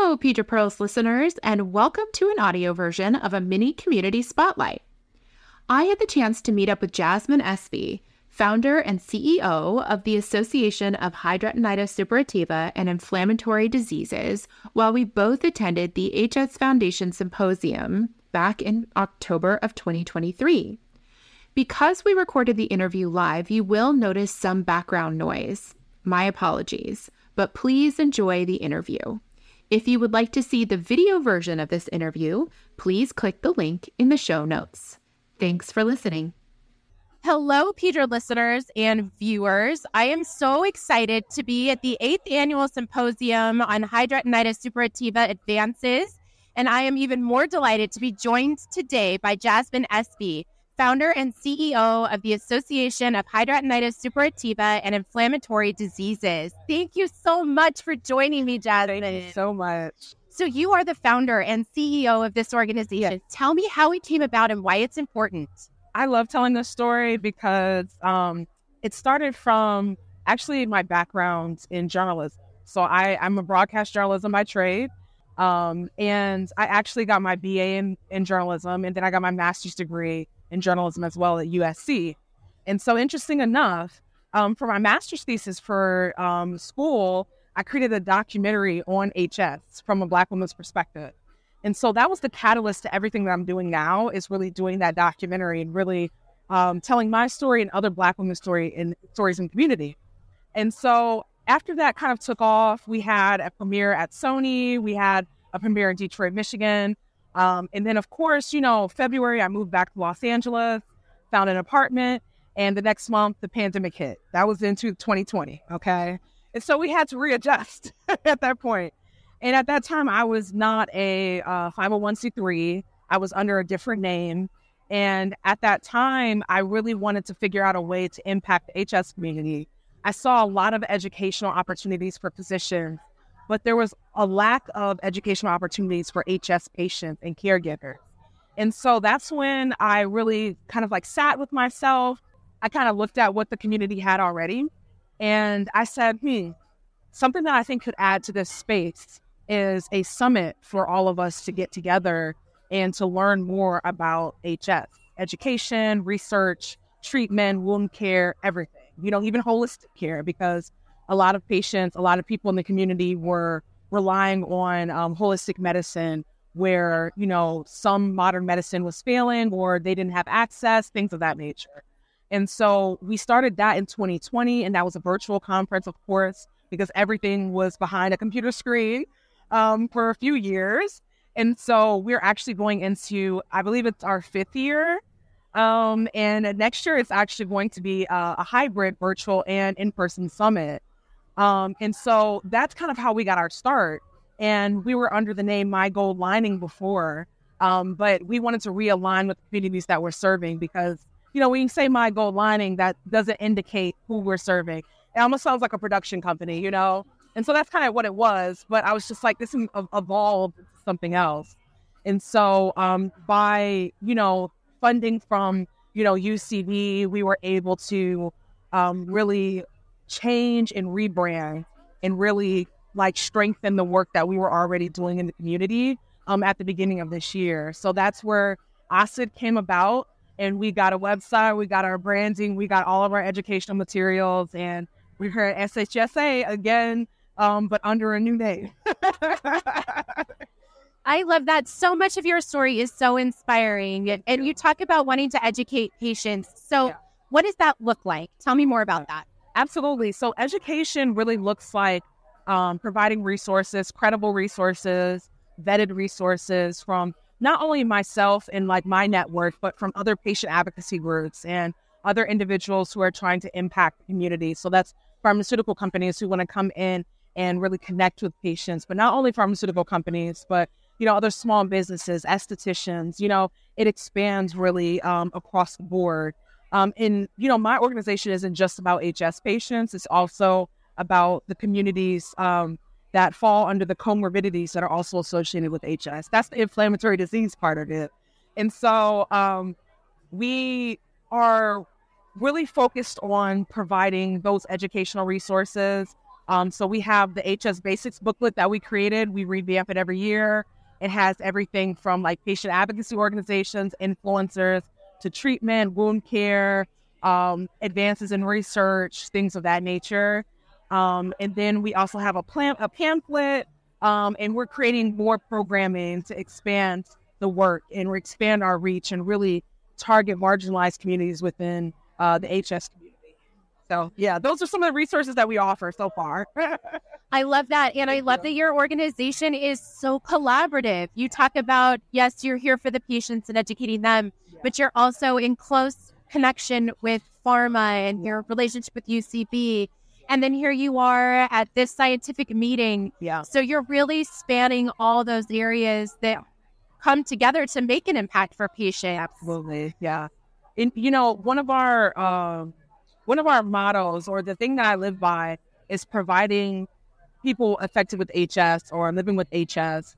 Hello, PeDRA Pearls listeners, and welcome to an audio version of a mini community spotlight. I had the chance to meet up with Jasmine Espy, founder and CEO of the Association of Hidradenitis Suppurativa and Inflammatory Diseases, while we both attended the HS Foundation Symposium back in October of 2023. Because we recorded the interview live, you will notice some background noise. My apologies, but please enjoy the interview. If you would like to see the video version of this interview, please click the link in the show notes. Thanks for listening. Hello, PeDRA listeners and viewers. I am so excited to be at the eighth annual symposium on hidradenitis suppurativa advances. And I am even more delighted to be joined today by Jasmine Espy, founder and CEO of the Association of Hidradenitis Suppurativa and Inflammatory Diseases. Thank you so much for joining me, Jasmine. Thank you so much. So, you are the founder and CEO of this organization. Yes. Tell me how it came about and why it's important. I love telling this story because um, it started from actually my background in journalism. So, I, I'm a broadcast journalism by trade. Um, and I actually got my BA in, in journalism, and then I got my master's degree in journalism as well at USC. And so, interesting enough, um, for my master's thesis for um, school, I created a documentary on HS from a Black woman's perspective. And so that was the catalyst to everything that I'm doing now is really doing that documentary and really um, telling my story and other Black women's story in stories in community. And so after that kind of took off, we had a premiere at Sony, we had a premiere in Detroit, Michigan. Um, and then, of course, you know, February, I moved back to Los Angeles, found an apartment, and the next month, the pandemic hit. That was into 2020. Okay. And so we had to readjust at that point. And at that time, I was not a uh, 501c3, I was under a different name. And at that time, I really wanted to figure out a way to impact the HS community. I saw a lot of educational opportunities for physicians but there was a lack of educational opportunities for HS patients and caregivers. And so that's when I really kind of like sat with myself. I kind of looked at what the community had already. And I said, hmm, something that I think could add to this space is a summit for all of us to get together and to learn more about HS education, research, treatment, wound care, everything, you know, even holistic care, because a lot of patients, a lot of people in the community were relying on um, holistic medicine where, you know, some modern medicine was failing or they didn't have access, things of that nature. And so we started that in 2020, and that was a virtual conference, of course, because everything was behind a computer screen um, for a few years. And so we're actually going into, I believe it's our fifth year. Um, and next year it's actually going to be a, a hybrid virtual and in person summit. Um, and so that's kind of how we got our start. And we were under the name My Gold Lining before, um, but we wanted to realign with the communities that we're serving because, you know, when you say My Gold Lining, that doesn't indicate who we're serving. It almost sounds like a production company, you know? And so that's kind of what it was. But I was just like, this evolved something else. And so um, by, you know, funding from, you know, UCB, we were able to um, really change and rebrand and really like strengthen the work that we were already doing in the community um, at the beginning of this year. So that's where AHSID came about. And we got a website, we got our branding, we got all of our educational materials, and we're here at SHSA again, um, but under a new name. I love that. So much of your story is so inspiring. And, and you talk about wanting to educate patients. So, yeah. what does that look like? Tell me more about that. Absolutely. So education really looks like um, providing resources, credible resources, vetted resources from not only myself and like my network, but from other patient advocacy groups and other individuals who are trying to impact the community. So that's pharmaceutical companies who want to come in and really connect with patients, but not only pharmaceutical companies, but you know other small businesses, estheticians. You know, it expands really um, across the board. Um, and, you know, my organization isn't just about HS patients, it's also about the communities um, that fall under the comorbidities that are also associated with HS. That's the inflammatory disease part of it. And so um, we are really focused on providing those educational resources, Um, so we have the HS Basics booklet that we created. We revamp it every year. It has everything from like patient advocacy organizations, influencers, to treatment, wound care, um, advances in research, things of that nature. Um, and then we also have a, plan- a pamphlet, um, and we're creating more programming to expand the work and expand our reach and really target marginalized communities within uh, the HS community. So, yeah, those are some of the resources that we offer so far. I love that. And I love that your organization is so collaborative. You talk about, yes, you're here for the patients and educating them, but you're also in close connection with pharma and your relationship with UCB. And then here you are at this scientific meeting. Yeah. So you're really spanning all those areas that come together to make an impact for patients. Absolutely. Yeah. And, you know, one of our, um, one of our mottos or the thing that I live by is providing people affected with HS or living with HS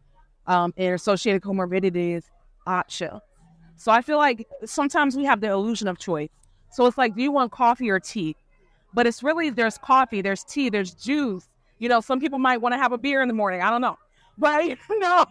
um, and associated comorbidities option. So I feel like sometimes we have the illusion of choice. So it's like, do you want coffee or tea? But it's really there's coffee, there's tea, there's juice. You know, some people might want to have a beer in the morning. I don't know, but you know,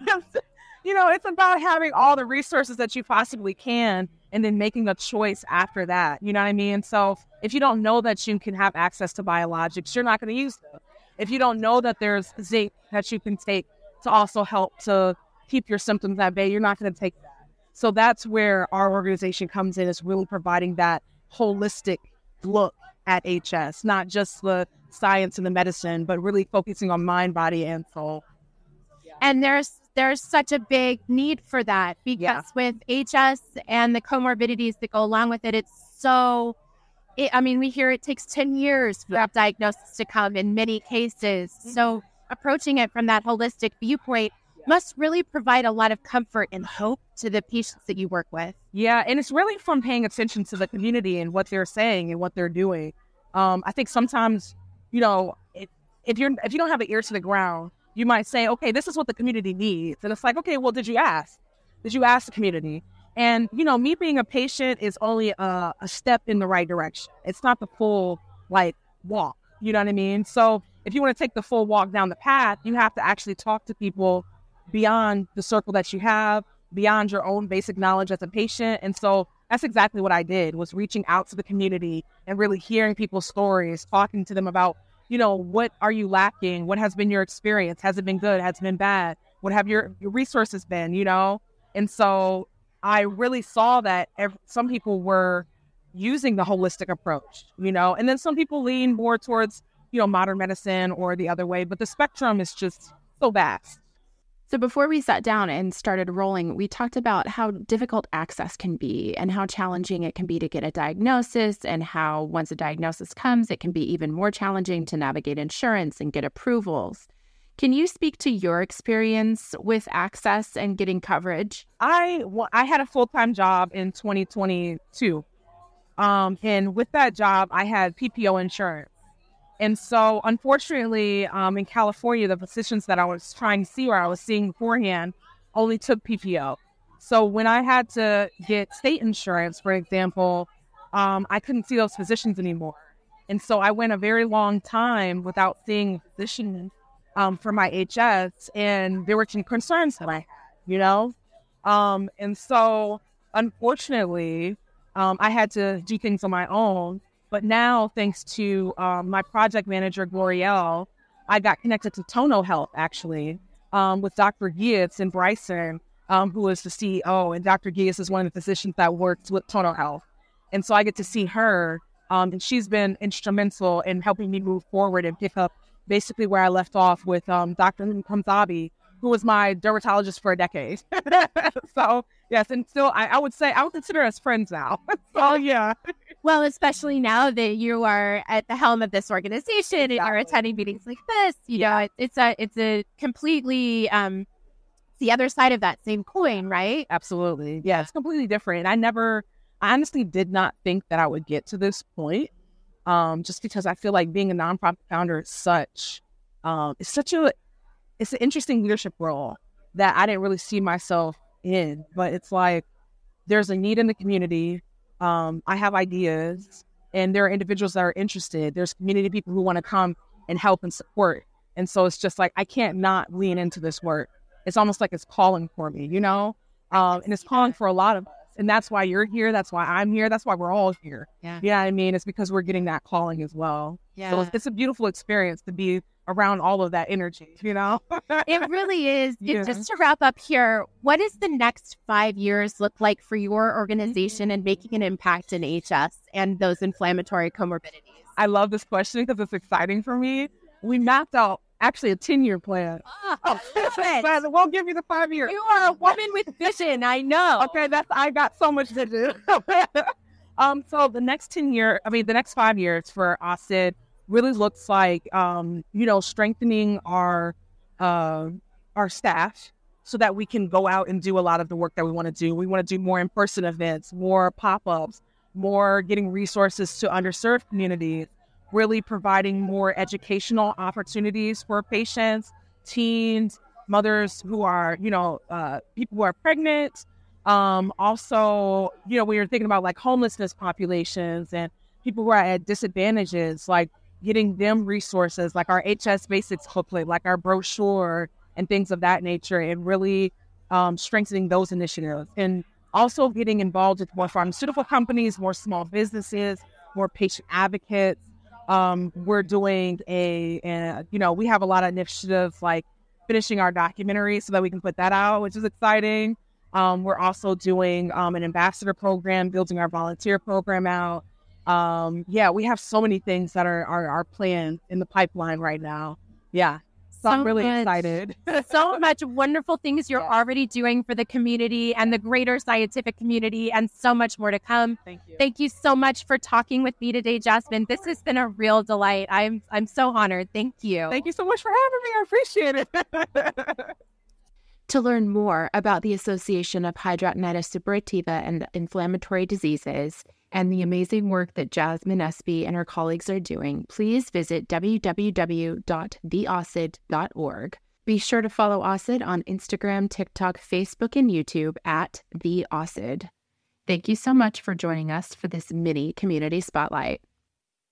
you know, it's about having all the resources that you possibly can, and then making a choice after that. You know what I mean? So if you don't know that you can have access to biologics, you're not going to use them. If you don't know that there's zinc that you can take to also help to keep your symptoms at bay, you're not going to take that. So that's where our organization comes in is really providing that holistic look at HS, not just the science and the medicine, but really focusing on mind, body, and soul. And there's there's such a big need for that because yeah. with HS and the comorbidities that go along with it, it's so. It, I mean, we hear it takes ten years for that diagnosis to come in many cases. Mm-hmm. So approaching it from that holistic viewpoint must really provide a lot of comfort and hope to the patients that you work with. Yeah, and it's really from paying attention to the community and what they're saying and what they're doing. Um, I think sometimes, you know, if, if you're if you don't have an ear to the ground, you might say, okay, this is what the community needs, and it's like, okay, well, did you ask? Did you ask the community? And you know, me being a patient is only a, a step in the right direction. It's not the full like walk. You know what I mean? So if you want to take the full walk down the path, you have to actually talk to people beyond the circle that you have, beyond your own basic knowledge as a patient. And so that's exactly what I did was reaching out to the community and really hearing people's stories, talking to them about, you know, what are you lacking? What has been your experience? Has it been good? Has it been bad? What have your, your resources been, you know? And so I really saw that every, some people were using the holistic approach, you know, and then some people lean more towards, you know, modern medicine or the other way, but the spectrum is just so vast. So, before we sat down and started rolling, we talked about how difficult access can be and how challenging it can be to get a diagnosis, and how once a diagnosis comes, it can be even more challenging to navigate insurance and get approvals. Can you speak to your experience with access and getting coverage? I well, I had a full time job in 2022, um, and with that job, I had PPO insurance. And so, unfortunately, um, in California, the physicians that I was trying to see or I was seeing beforehand only took PPO. So when I had to get state insurance, for example, um, I couldn't see those physicians anymore. And so I went a very long time without seeing a physician um, for my HS, and there were some concerns that I had, you know? Um, and so, unfortunately, um, I had to do things on my own. But now, thanks to um, my project manager, Glorielle, I got connected to Tono Health actually um, with Dr. Gies and Bryson, um, who is the CEO. And Dr. Gies is one of the physicians that works with Tono Health. And so I get to see her. Um, and she's been instrumental in helping me move forward and pick up basically where I left off with um, Dr. Hamzavi, who was my dermatologist for a decade. so yes, and still I, I, would say I would consider us friends now. so yeah. Well, especially now that you are at the helm of this organization exactly. and are attending meetings like this, you yeah. know, it, it's a it's a completely um the other side of that same coin, right? Absolutely. Yeah, it's completely different. I never I honestly did not think that I would get to this point. Um, just because I feel like being a nonprofit founder is such um it's such a it's an interesting leadership role that I didn't really see myself in. But it's like there's a need in the community um, I have ideas, and there are individuals that are interested. There's community people who want to come and help and support. And so it's just like I can't not lean into this work. It's almost like it's calling for me, you know? Um, and it's calling for a lot of us. And that's why you're here. That's why I'm here. That's why we're all here. Yeah. Yeah. I mean, it's because we're getting that calling as well. Yeah. So it's, it's a beautiful experience to be around all of that energy, you know? it really is. It- Yeah. Just to wrap up here, what does the next five years look like for your organization and making an impact in HS and those inflammatory comorbidities? I love this question because it's exciting for me. We mapped out actually a 10 year plan. Love but we'll give you the five year. You are a woman with vision. I know. Okay, that's I got so much to do. um, so the next ten year, I mean, the next five years for AHSID really looks like um, you know, strengthening our uh, our staff so that we can go out and do a lot of the work that we want to do. We want to do more in person events, more pop ups, more getting resources to underserved communities, really providing more educational opportunities for patients, teens, mothers who are, you know, uh, people who are pregnant. Um, also, you know, we were thinking about like homelessness populations and people who are at disadvantages, like getting them resources like our HS Basics booklet, like our brochure and things of that nature, and really um, strengthening those initiatives. And also getting involved with more pharmaceutical companies, more small businesses, more patient advocates. Um, we're doing a, a, you know, we have a lot of initiatives like finishing our documentary so that we can put that out, which is exciting. Um, we're also doing um, an ambassador program, building our volunteer program out. Um, yeah, we have so many things that are, are, are planned in the pipeline right now. Yeah. So, I'm really good. excited. so much wonderful things you're Yeah. already doing for the community and the greater scientific community, and so much more to come. Thank you. Thank you so much for talking with me today, Jasmine. This has been a real delight. I'm I'm so honored. Thank you. Thank you so much for having me. I appreciate it. To learn more about the Association of Hidradenitis Suppurativa and Inflammatory Diseases and the amazing work that Jasmine Espy and her colleagues are doing, please visit www.theahsid.org. Be sure to follow AHSID on Instagram, TikTok, Facebook, and YouTube at The AHSID. Thank you so much for joining us for this mini community spotlight.